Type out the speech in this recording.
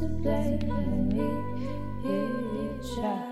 to play with me each other.